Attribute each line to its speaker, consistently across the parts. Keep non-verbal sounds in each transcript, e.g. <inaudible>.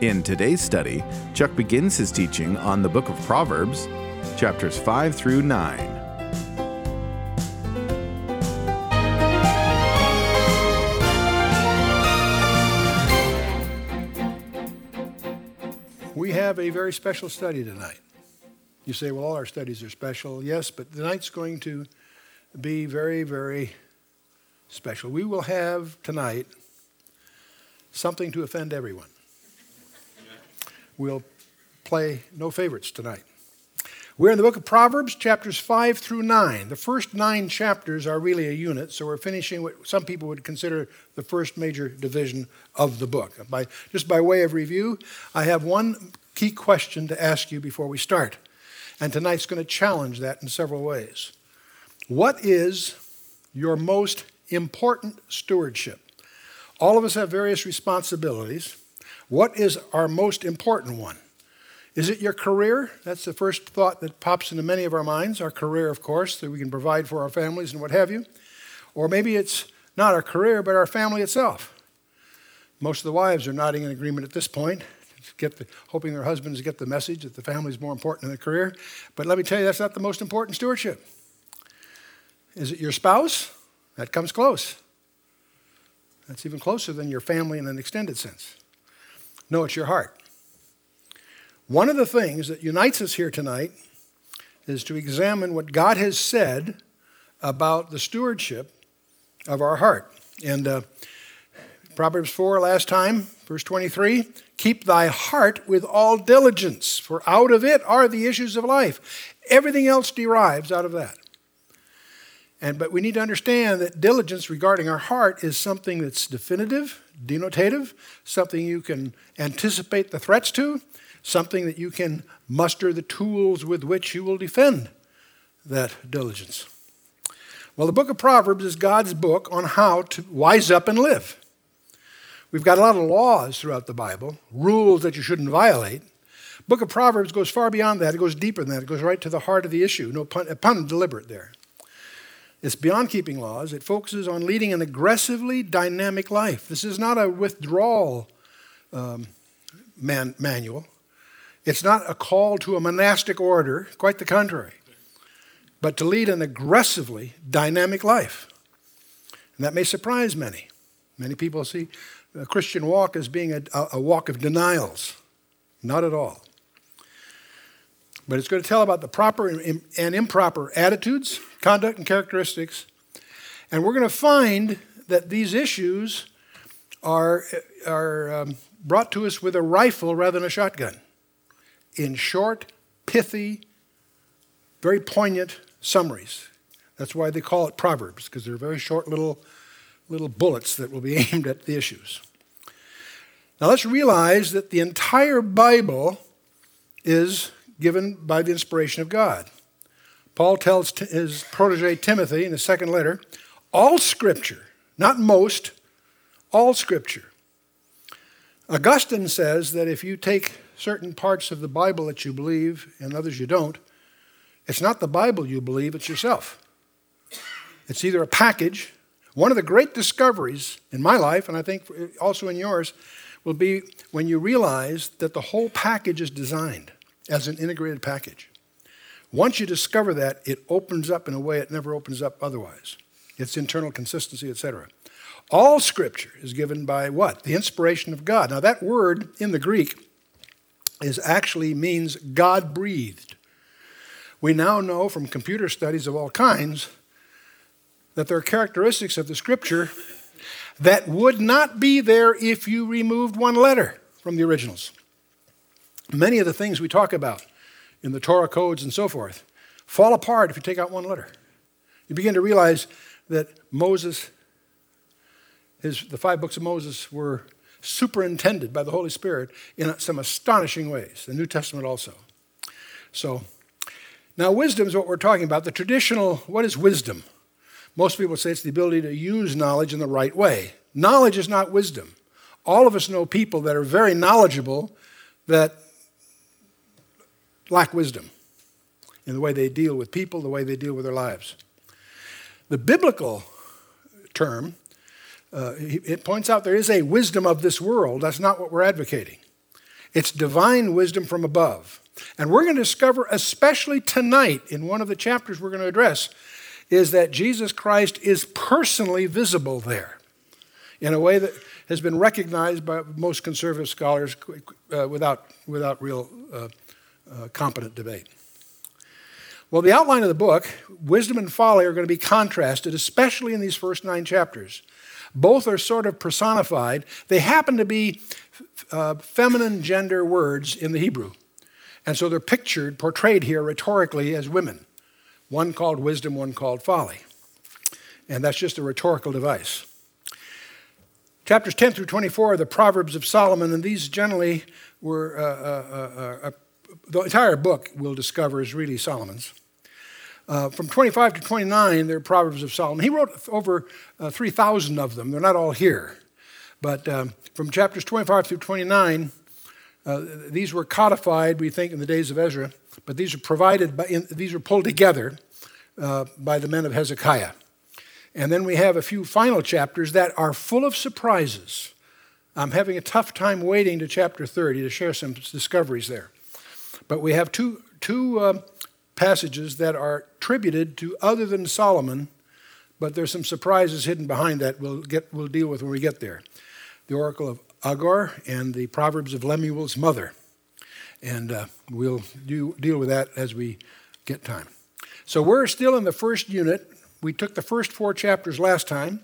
Speaker 1: In today's study, Chuck begins his teaching on the book of Proverbs, chapters 5 through 9.
Speaker 2: We have a very special study tonight. You say, well, all our studies are special. Yes, but tonight's going to be very, very special. We will have tonight something to offend everyone. We'll play no favorites tonight. We're in the book of Proverbs, chapters 5 through 9. The first nine chapters are really a unit, so we're finishing what some people would consider the first major division of the book. By, just by way of review, I have one key question to ask you before we start. And tonight's going to challenge that in several ways. What is your most important stewardship? All of us have various responsibilities. What is our most important one? Is it your career? That's the first thought that pops into many of our minds. Our career, of course, that we can provide for our families and what have you. Or maybe it's not our career, but our family itself. Most of the wives are nodding in agreement at this point, the, hoping their husbands get the message that the family is more important than the career. But let me tell you, that's not the most important stewardship. Is it your spouse? That comes close. That's even closer than your family in an extended sense. No, it's your heart. One of the things that unites us here tonight is to examine what God has said about the stewardship of our heart. And uh, Proverbs 4, last time, verse 23 Keep thy heart with all diligence, for out of it are the issues of life. Everything else derives out of that. And, but we need to understand that diligence regarding our heart is something that's definitive, denotative, something you can anticipate the threats to, something that you can muster the tools with which you will defend that diligence. Well, the book of Proverbs is God's book on how to wise up and live. We've got a lot of laws throughout the Bible, rules that you shouldn't violate. Book of Proverbs goes far beyond that. It goes deeper than that. It goes right to the heart of the issue. No pun, pun deliberate there. It's beyond keeping laws. It focuses on leading an aggressively dynamic life. This is not a withdrawal um, man, manual. It's not a call to a monastic order, quite the contrary, but to lead an aggressively dynamic life. And that may surprise many. Many people see a Christian walk as being a, a walk of denials. Not at all. But it's going to tell about the proper and improper attitudes, conduct, and characteristics. And we're going to find that these issues are, are um, brought to us with a rifle rather than a shotgun in short, pithy, very poignant summaries. That's why they call it Proverbs, because they're very short little, little bullets that will be <laughs> aimed at the issues. Now let's realize that the entire Bible is given by the inspiration of God. Paul tells his protege Timothy in the second letter all scripture, not most, all scripture. Augustine says that if you take certain parts of the Bible that you believe and others you don't, it's not the Bible you believe, it's yourself. It's either a package. One of the great discoveries in my life, and I think also in yours, will be when you realize that the whole package is designed as an integrated package. Once you discover that, it opens up in a way it never opens up otherwise. Its internal consistency, etc. All scripture is given by what? The inspiration of God. Now, that word in the Greek is actually means God breathed. We now know from computer studies of all kinds that there are characteristics of the scripture that would not be there if you removed one letter from the originals. Many of the things we talk about in the Torah codes and so forth fall apart if you take out one letter. You begin to realize that Moses, his, the five books of Moses were superintended by the Holy Spirit in some astonishing ways. The New Testament also. So, now wisdom is what we're talking about. The traditional, what is wisdom? Most people say it's the ability to use knowledge in the right way. Knowledge is not wisdom. All of us know people that are very knowledgeable that lack wisdom in the way they deal with people, the way they deal with their lives. The biblical term, uh, it points out there is a wisdom of this world. That's not what we're advocating. It's divine wisdom from above. And we're going to discover, especially tonight, in one of the chapters we're going to address, is that Jesus Christ is personally visible there in a way that has been recognized by most conservative scholars uh, without, without real uh, uh, competent debate. Well, the outline of the book, wisdom and folly, are going to be contrasted, especially in these first nine chapters. Both are sort of personified. They happen to be uh, feminine gender words in the Hebrew. And so they're pictured, portrayed here rhetorically as women, one called wisdom, one called folly. And that's just a rhetorical device. Chapters 10 through 24 are the Proverbs of Solomon, and these generally were, uh, uh, uh, uh the entire book we'll discover is really Solomon's. Uh, from 25 to 29, they're Proverbs of Solomon. He wrote over uh, 3,000 of them. They're not all here. But um, from chapters 25 through 29, uh, these were codified, we think, in the days of Ezra, but these are provided by, in, these are pulled together uh, by the men of Hezekiah. And then we have a few final chapters that are full of surprises. I'm having a tough time waiting to chapter 30 to share some discoveries there. But we have two, two uh, passages that are attributed to other than Solomon, but there's some surprises hidden behind that we'll, get, we'll deal with when we get there. The Oracle of Agur and the Proverbs of Lemuel's mother. And uh, we'll do, deal with that as we get time. So we're still in the first unit. We took the first four chapters last time.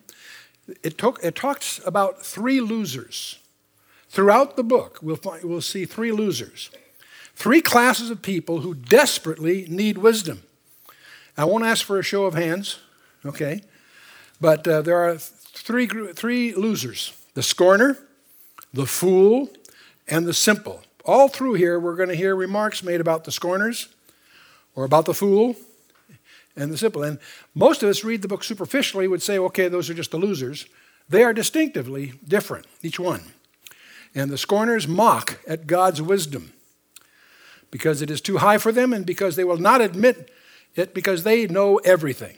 Speaker 2: It, took, it talks about three losers. Throughout the book, we'll, find, we'll see three losers. Three classes of people who desperately need wisdom. I won't ask for a show of hands, okay? But uh, there are three, three losers the scorner, the fool, and the simple. All through here, we're going to hear remarks made about the scorners or about the fool and the simple. And most of us read the book superficially, would say, okay, those are just the losers. They are distinctively different, each one. And the scorners mock at God's wisdom because it is too high for them and because they will not admit it because they know everything.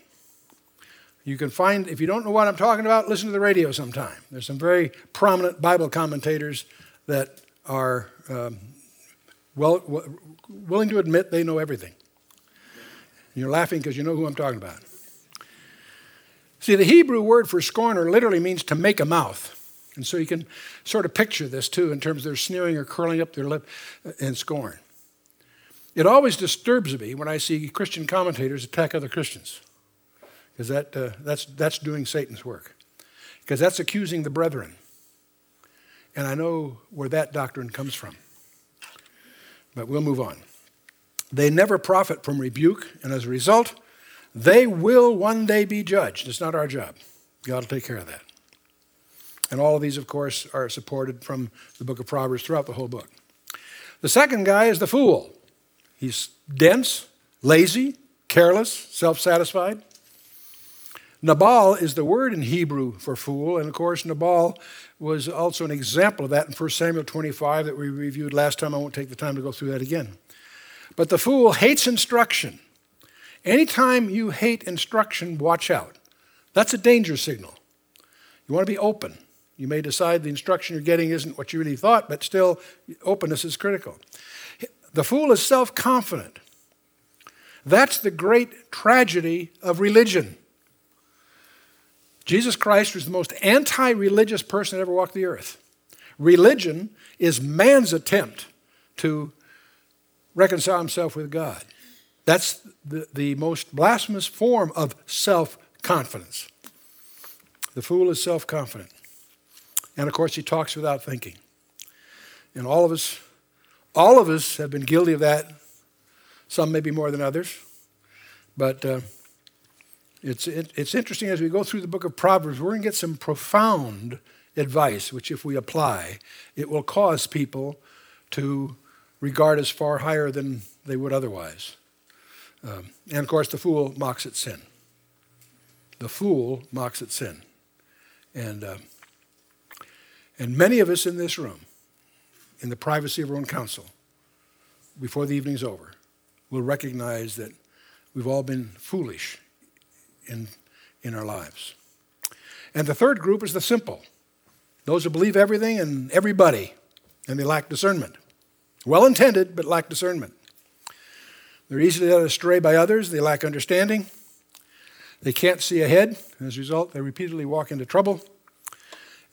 Speaker 2: You can find, if you don't know what I'm talking about, listen to the radio sometime. There's some very prominent Bible commentators that are um, well, w- willing to admit they know everything. You're laughing because you know who I'm talking about. See, the Hebrew word for scorner literally means to make a mouth. And so you can sort of picture this too in terms of their sneering or curling up their lip in scorn. It always disturbs me when I see Christian commentators attack other Christians because that, uh, that's, that's doing Satan's work. Because that's accusing the brethren. And I know where that doctrine comes from. But we'll move on. They never profit from rebuke, and as a result, they will one day be judged. It's not our job. God will take care of that. And all of these, of course, are supported from the book of Proverbs throughout the whole book. The second guy is the fool. He's dense, lazy, careless, self satisfied. Nabal is the word in Hebrew for fool, and of course, Nabal was also an example of that in 1 Samuel 25 that we reviewed last time. I won't take the time to go through that again. But the fool hates instruction. Anytime you hate instruction, watch out. That's a danger signal. You want to be open. You may decide the instruction you're getting isn't what you really thought, but still, openness is critical. The fool is self confident. That's the great tragedy of religion. Jesus Christ was the most anti religious person that ever walked the earth. Religion is man's attempt to reconcile himself with God. That's the, the most blasphemous form of self confidence. The fool is self confident. And of course, he talks without thinking. And all of us, all of us have been guilty of that. Some maybe more than others. But uh, it's, it, it's interesting as we go through the book of Proverbs, we're going to get some profound advice, which, if we apply, it will cause people to regard as far higher than they would otherwise. Um, and of course, the fool mocks at sin. The fool mocks at sin. And, uh, and many of us in this room, in the privacy of our own counsel, before the evening's over, we'll recognize that we've all been foolish in, in our lives. And the third group is the simple those who believe everything and everybody, and they lack discernment. Well intended, but lack discernment. They're easily led astray by others, they lack understanding, they can't see ahead. As a result, they repeatedly walk into trouble.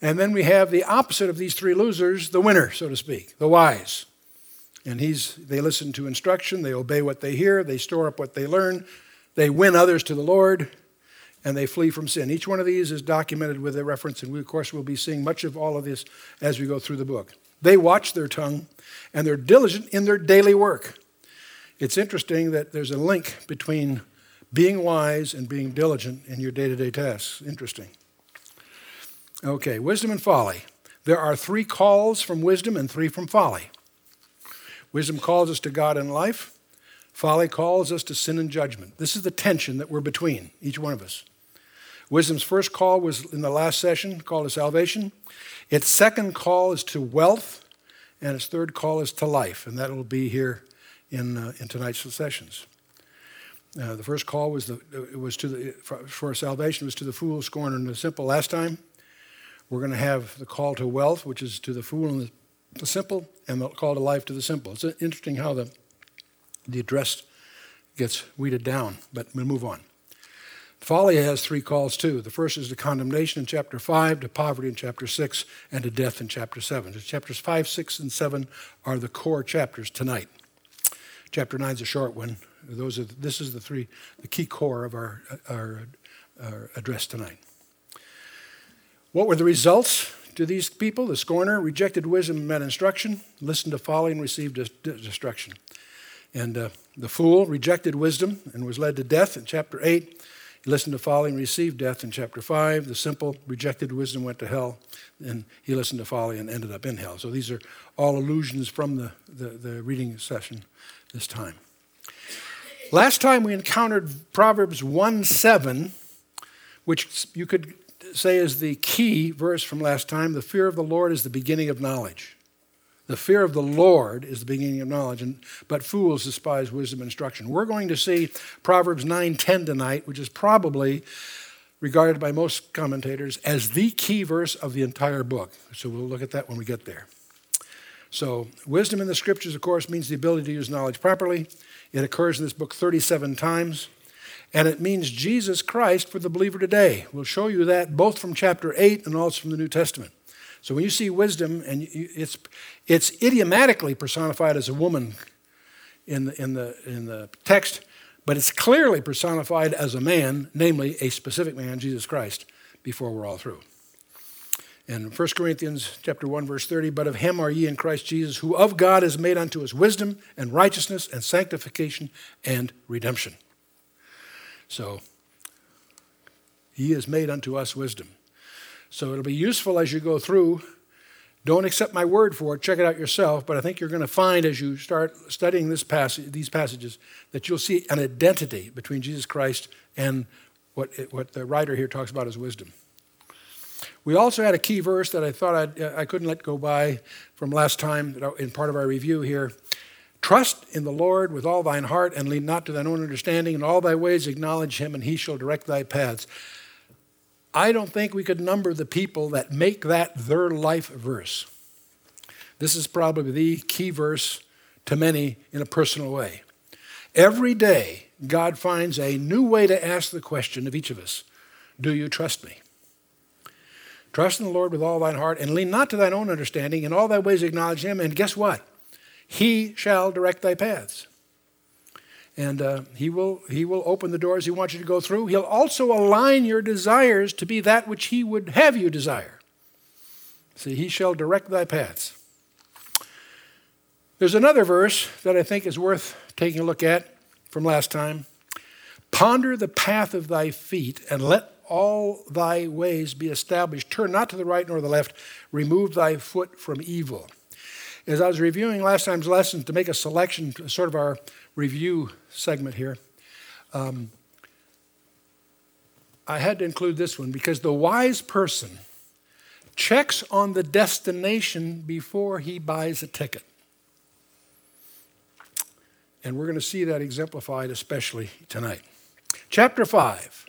Speaker 2: And then we have the opposite of these three losers, the winner, so to speak, the wise. And he's, they listen to instruction, they obey what they hear, they store up what they learn, they win others to the Lord, and they flee from sin. Each one of these is documented with a reference, and we, of course, will be seeing much of all of this as we go through the book. They watch their tongue, and they're diligent in their daily work. It's interesting that there's a link between being wise and being diligent in your day to day tasks. Interesting. Okay, wisdom and folly. There are three calls from wisdom and three from folly. Wisdom calls us to God and life. Folly calls us to sin and judgment. This is the tension that we're between, each one of us. Wisdom's first call was in the last session, called to salvation. Its second call is to wealth, and its third call is to life, and that will be here in, uh, in tonight's sessions. Uh, the first call was, the, was to the, for, for salvation was to the fool, scorner, and the simple. Last time, we're going to have the call to wealth, which is to the fool and the, simple, and the call to life to the simple. It's interesting how the, the address gets weeded down, but we'll move on. Folly has three calls too. The first is to condemnation in chapter 5, to poverty in chapter 6, and to death in chapter 7. So chapters 5, 6, and 7 are the core chapters tonight. Chapter 9 is a short one. Those are, this is the three, the key core of our, our, our address tonight. What were the results to these people? The scorner rejected wisdom and met instruction, listened to folly and received destruction. And uh, the fool rejected wisdom and was led to death in chapter 8. He listened to folly and received death in chapter 5. The simple rejected wisdom, went to hell, and he listened to folly and ended up in hell. So these are all allusions from the, the, the reading session this time. Last time we encountered Proverbs 1 7, which you could say is the key verse from last time. The fear of the Lord is the beginning of knowledge. The fear of the Lord is the beginning of knowledge, and, but fools despise wisdom and instruction. We're going to see Proverbs 9:10 tonight, which is probably regarded by most commentators as the key verse of the entire book. So we'll look at that when we get there. So, wisdom in the scriptures, of course, means the ability to use knowledge properly. It occurs in this book 37 times, and it means Jesus Christ for the believer today. We'll show you that both from chapter 8 and also from the New Testament. So when you see wisdom, and it's, it's idiomatically personified as a woman in the, in, the, in the text, but it's clearly personified as a man, namely a specific man, Jesus Christ, before we're all through. In 1 Corinthians chapter 1, verse 30, but of him are ye in Christ Jesus, who of God is made unto us wisdom and righteousness and sanctification and redemption. So he is made unto us wisdom. So it'll be useful as you go through. Don't accept my word for it. Check it out yourself. But I think you're going to find as you start studying this passage, these passages that you'll see an identity between Jesus Christ and what, it, what the writer here talks about as wisdom. We also had a key verse that I thought I'd, I could not let go by from last time in part of our review here. Trust in the Lord with all thine heart and lean not to thine own understanding. In all thy ways acknowledge him, and he shall direct thy paths. I don't think we could number the people that make that their life verse. This is probably the key verse to many in a personal way. Every day, God finds a new way to ask the question of each of us Do you trust me? Trust in the Lord with all thine heart and lean not to thine own understanding. In all thy ways acknowledge him, and guess what? He shall direct thy paths and uh, he, will, he will open the doors he wants you to go through. He'll also align your desires to be that which he would have you desire. See, he shall direct thy paths. There's another verse that I think is worth taking a look at from last time. Ponder the path of thy feet, and let all thy ways be established. Turn not to the right nor the left. Remove thy foot from evil. As I was reviewing last time's lesson to make a selection, sort of our review segment here, um, I had to include this one because the wise person checks on the destination before he buys a ticket. And we're going to see that exemplified especially tonight. Chapter 5.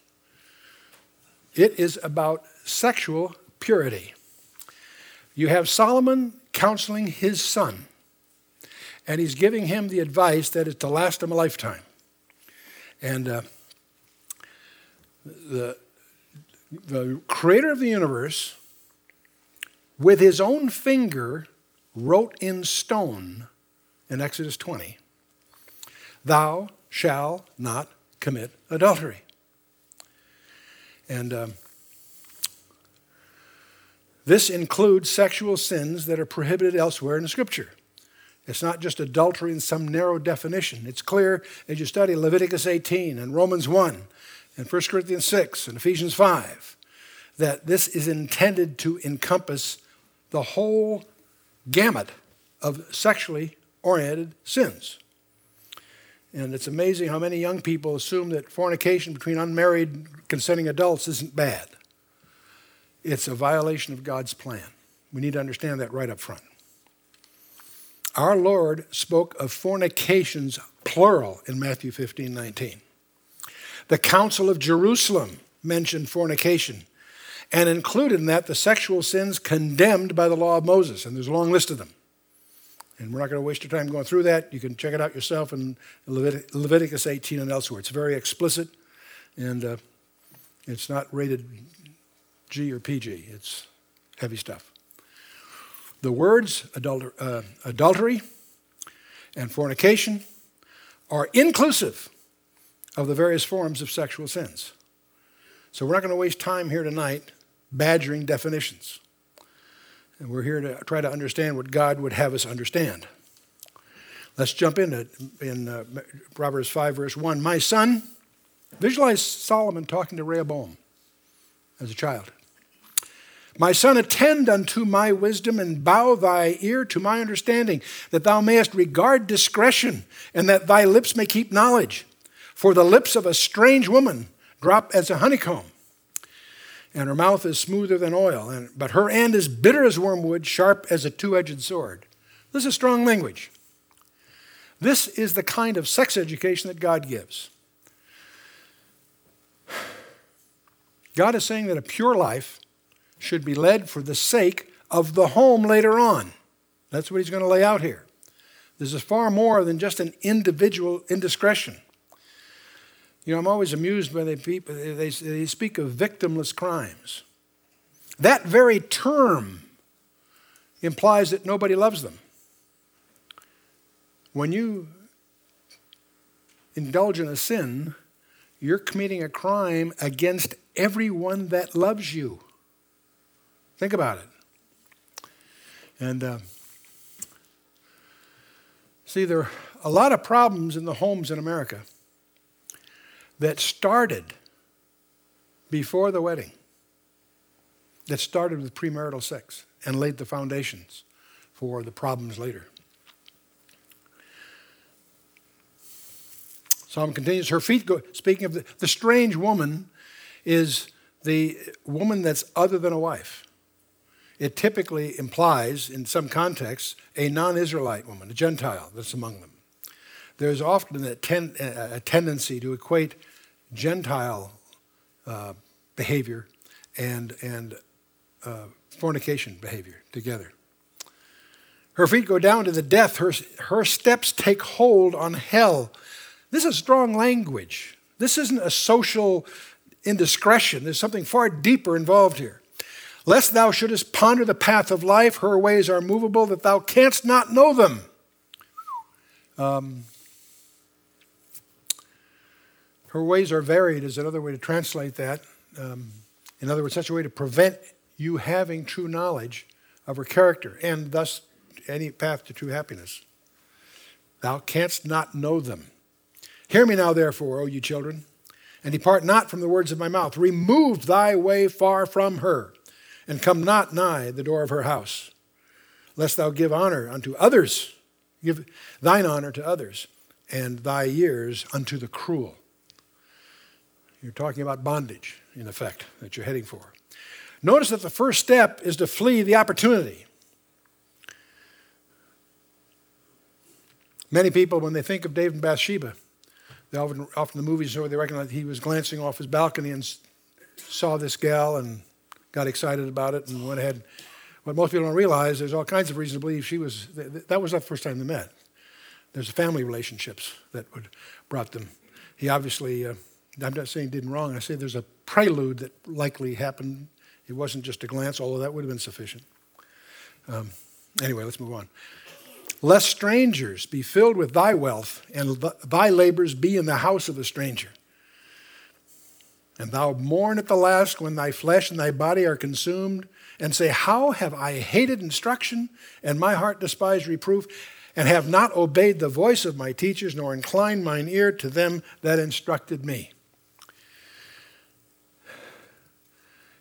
Speaker 2: It is about sexual purity. You have Solomon counseling his son, and he's giving him the advice that is to last him a lifetime. And uh, the, the creator of the universe, with his own finger, wrote in stone in Exodus 20 Thou shalt not commit adultery. And um, this includes sexual sins that are prohibited elsewhere in the scripture. It's not just adultery in some narrow definition. It's clear as you study Leviticus 18 and Romans 1 and 1 Corinthians 6 and Ephesians 5 that this is intended to encompass the whole gamut of sexually oriented sins. And it's amazing how many young people assume that fornication between unmarried consenting adults isn't bad. It's a violation of God's plan. We need to understand that right up front. Our Lord spoke of fornications, plural, in Matthew 15 19. The Council of Jerusalem mentioned fornication and included in that the sexual sins condemned by the law of Moses, and there's a long list of them. And we're not going to waste your time going through that. You can check it out yourself in Levit- Leviticus 18 and elsewhere. It's very explicit, and uh, it's not rated G or PG. It's heavy stuff. The words adulter- uh, adultery and fornication are inclusive of the various forms of sexual sins. So we're not going to waste time here tonight badgering definitions. And we're here to try to understand what God would have us understand. Let's jump into in uh, Proverbs 5, verse 1. My son, visualize Solomon talking to Rehoboam as a child. My son, attend unto my wisdom and bow thy ear to my understanding, that thou mayest regard discretion, and that thy lips may keep knowledge. For the lips of a strange woman drop as a honeycomb, and her mouth is smoother than oil, and, but her end is bitter as wormwood, sharp as a two edged sword. This is strong language. This is the kind of sex education that God gives. God is saying that a pure life should be led for the sake of the home later on. That's what he's going to lay out here. This is far more than just an individual indiscretion. You know, I'm always amused when they, they, they speak of victimless crimes. That very term implies that nobody loves them. When you indulge in a sin, you're committing a crime against everyone that loves you. Think about it. And uh, see, there are a lot of problems in the homes in America that started before the wedding, that started with premarital sex and laid the foundations for the problems later. Psalm continues, her feet go, speaking of the, the strange woman, is the woman that's other than a wife. It typically implies, in some contexts, a non Israelite woman, a Gentile that's among them there's often a, ten, a tendency to equate Gentile uh, behavior and, and uh, fornication behavior together. Her feet go down to the death, her, her steps take hold on hell. This is strong language. This isn't a social indiscretion, there's something far deeper involved here. Lest thou shouldest ponder the path of life, her ways are movable, that thou canst not know them. Um, Her ways are varied, is another way to translate that. Um, in other words, such a way to prevent you having true knowledge of her character and thus any path to true happiness. Thou canst not know them. Hear me now, therefore, O you children, and depart not from the words of my mouth. Remove thy way far from her, and come not nigh the door of her house, lest thou give honor unto others, give thine honor to others, and thy years unto the cruel. You're talking about bondage, in effect, that you're heading for. Notice that the first step is to flee the opportunity. Many people, when they think of David and Bathsheba, they often, often the movies show they recognize he was glancing off his balcony and saw this gal and got excited about it and went ahead. What most people don't realize, there's all kinds of reasons to believe she was, that was not the first time they met. There's family relationships that would, brought them. He obviously, uh, I'm not saying did wrong, I say there's a prelude that likely happened. It wasn't just a glance, although that would have been sufficient. Um, anyway, let's move on. Lest strangers be filled with thy wealth, and thy labors be in the house of a stranger. And thou mourn at the last when thy flesh and thy body are consumed, and say, How have I hated instruction, and my heart despised reproof, and have not obeyed the voice of my teachers, nor inclined mine ear to them that instructed me.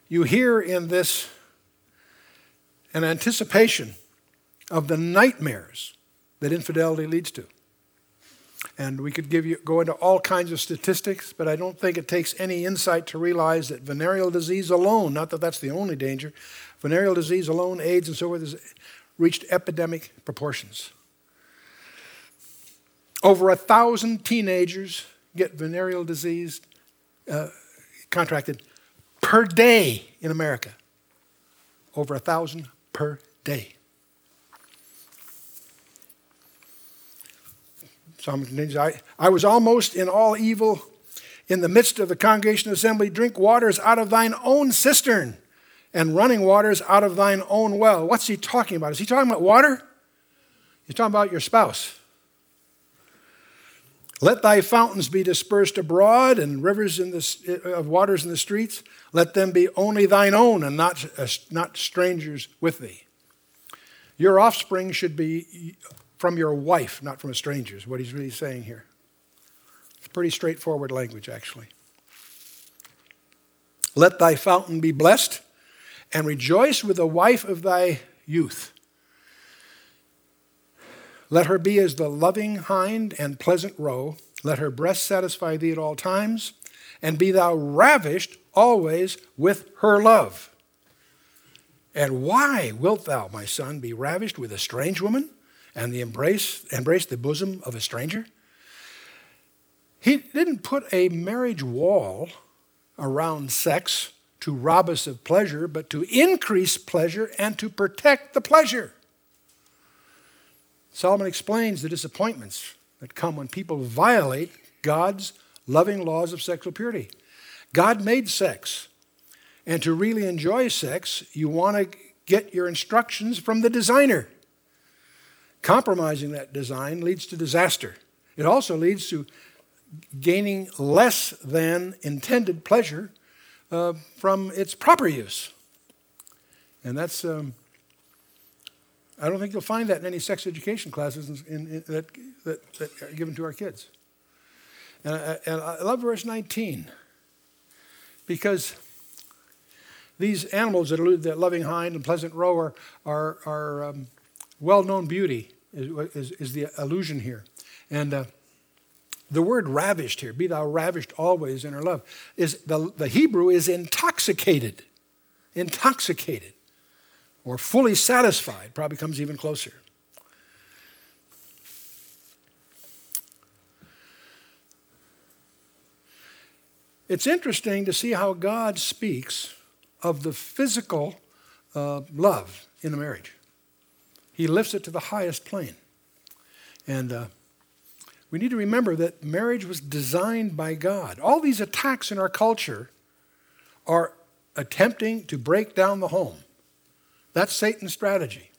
Speaker 2: You hear in this an anticipation of the nightmares that infidelity leads to. And we could give you, go into all kinds of statistics, but I don't think it takes any insight to realize that venereal disease alone, not that that's the only danger, venereal disease alone, AIDS and so forth, has reached epidemic proportions. Over a thousand teenagers get venereal disease uh, contracted per day in America. Over a thousand per day. Psalm I, I was almost in all evil in the midst of the congregation assembly. Drink waters out of thine own cistern and running waters out of thine own well. What's he talking about? Is he talking about water? He's talking about your spouse. Let thy fountains be dispersed abroad, and rivers in the, of waters in the streets. Let them be only thine own, and not, uh, not strangers with thee. Your offspring should be from your wife, not from a stranger, is what he's really saying here. It's pretty straightforward language, actually. Let thy fountain be blessed, and rejoice with the wife of thy youth. Let her be as the loving hind and pleasant roe. Let her breast satisfy thee at all times, and be thou ravished always with her love. And why wilt thou, my son, be ravished with a strange woman? And the embrace, embrace the bosom of a stranger. He didn't put a marriage wall around sex to rob us of pleasure, but to increase pleasure and to protect the pleasure. Solomon explains the disappointments that come when people violate God's loving laws of sexual purity. God made sex, and to really enjoy sex, you want to get your instructions from the designer. Compromising that design leads to disaster. It also leads to gaining less than intended pleasure uh, from its proper use. And that's, um, I don't think you'll find that in any sex education classes in, in, that, that, that, are given to our kids. And I, and I love verse 19 because these animals that allude that loving hind and pleasant roe are, are, are um, well known beauty is, is, the allusion here. And uh, the word ravished here, be thou ravished always in her love, is the, the Hebrew is intoxicated. Intoxicated. Or fully satisfied, probably comes even closer. It's interesting to see how God speaks of the physical uh, love in a marriage. He lifts it to the highest plane. And uh, we need to remember that marriage was designed by God. All these attacks in our culture are attempting to break down the home. That's Satan's strategy.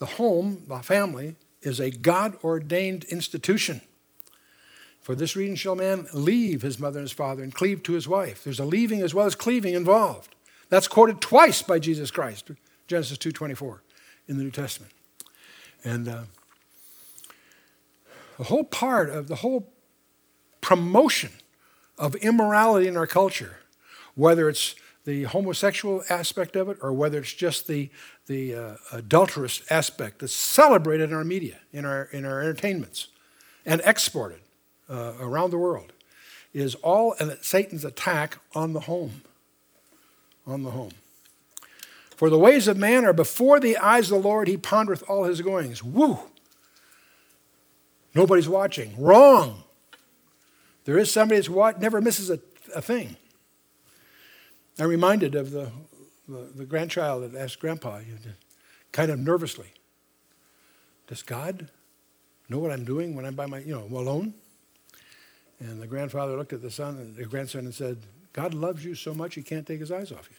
Speaker 2: The home, the family, is a God ordained institution. For this reason shall man leave his mother and his father and cleave to his wife. There's a leaving as well as cleaving involved. That's quoted twice by Jesus Christ, Genesis 2:24 in the New Testament. And uh, the whole part of the whole promotion of immorality in our culture, whether it's the homosexual aspect of it or whether it's just the, the uh, adulterous aspect that's celebrated in our media, in our, in our entertainments, and exported uh, around the world, is all Satan's attack on the home. On the home. For the ways of man are before the eyes of the Lord, he pondereth all his goings. Woo! Nobody's watching. Wrong. There is somebody that's what never misses a, a thing. I'm reminded of the, the, the grandchild that asked Grandpa, kind of nervously, Does God know what I'm doing when I'm by my, you know, alone? And the grandfather looked at the son and the grandson and said, God loves you so much he can't take his eyes off you.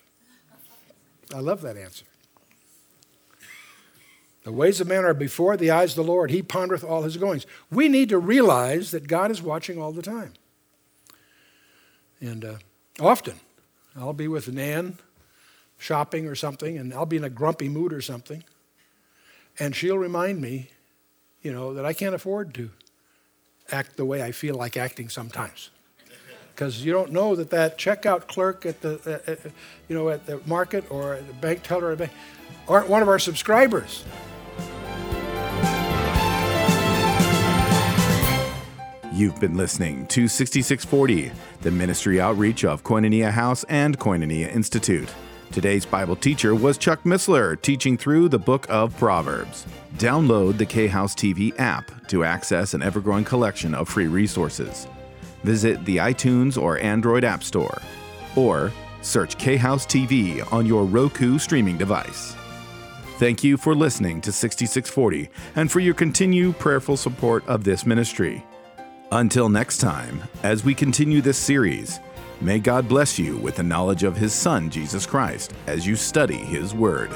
Speaker 2: I love that answer. The ways of man are before the eyes of the Lord. He pondereth all his goings. We need to realize that God is watching all the time. And uh, often, I'll be with Nan shopping or something, and I'll be in a grumpy mood or something. And she'll remind me, you know, that I can't afford to act the way I feel like acting sometimes. Because you don't know that that checkout clerk at the, uh, uh, you know, at the market or the bank teller at bank aren't one of our subscribers.
Speaker 1: You've been listening to 6640, the ministry outreach of Koinonia House and Koinonia Institute. Today's Bible teacher was Chuck Missler, teaching through the book of Proverbs. Download the K House TV app to access an ever growing collection of free resources. Visit the iTunes or Android App Store, or search K House TV on your Roku streaming device. Thank you for listening to 6640 and for your continued prayerful support of this ministry. Until next time, as we continue this series, may God bless you with the knowledge of His Son, Jesus Christ, as you study His Word.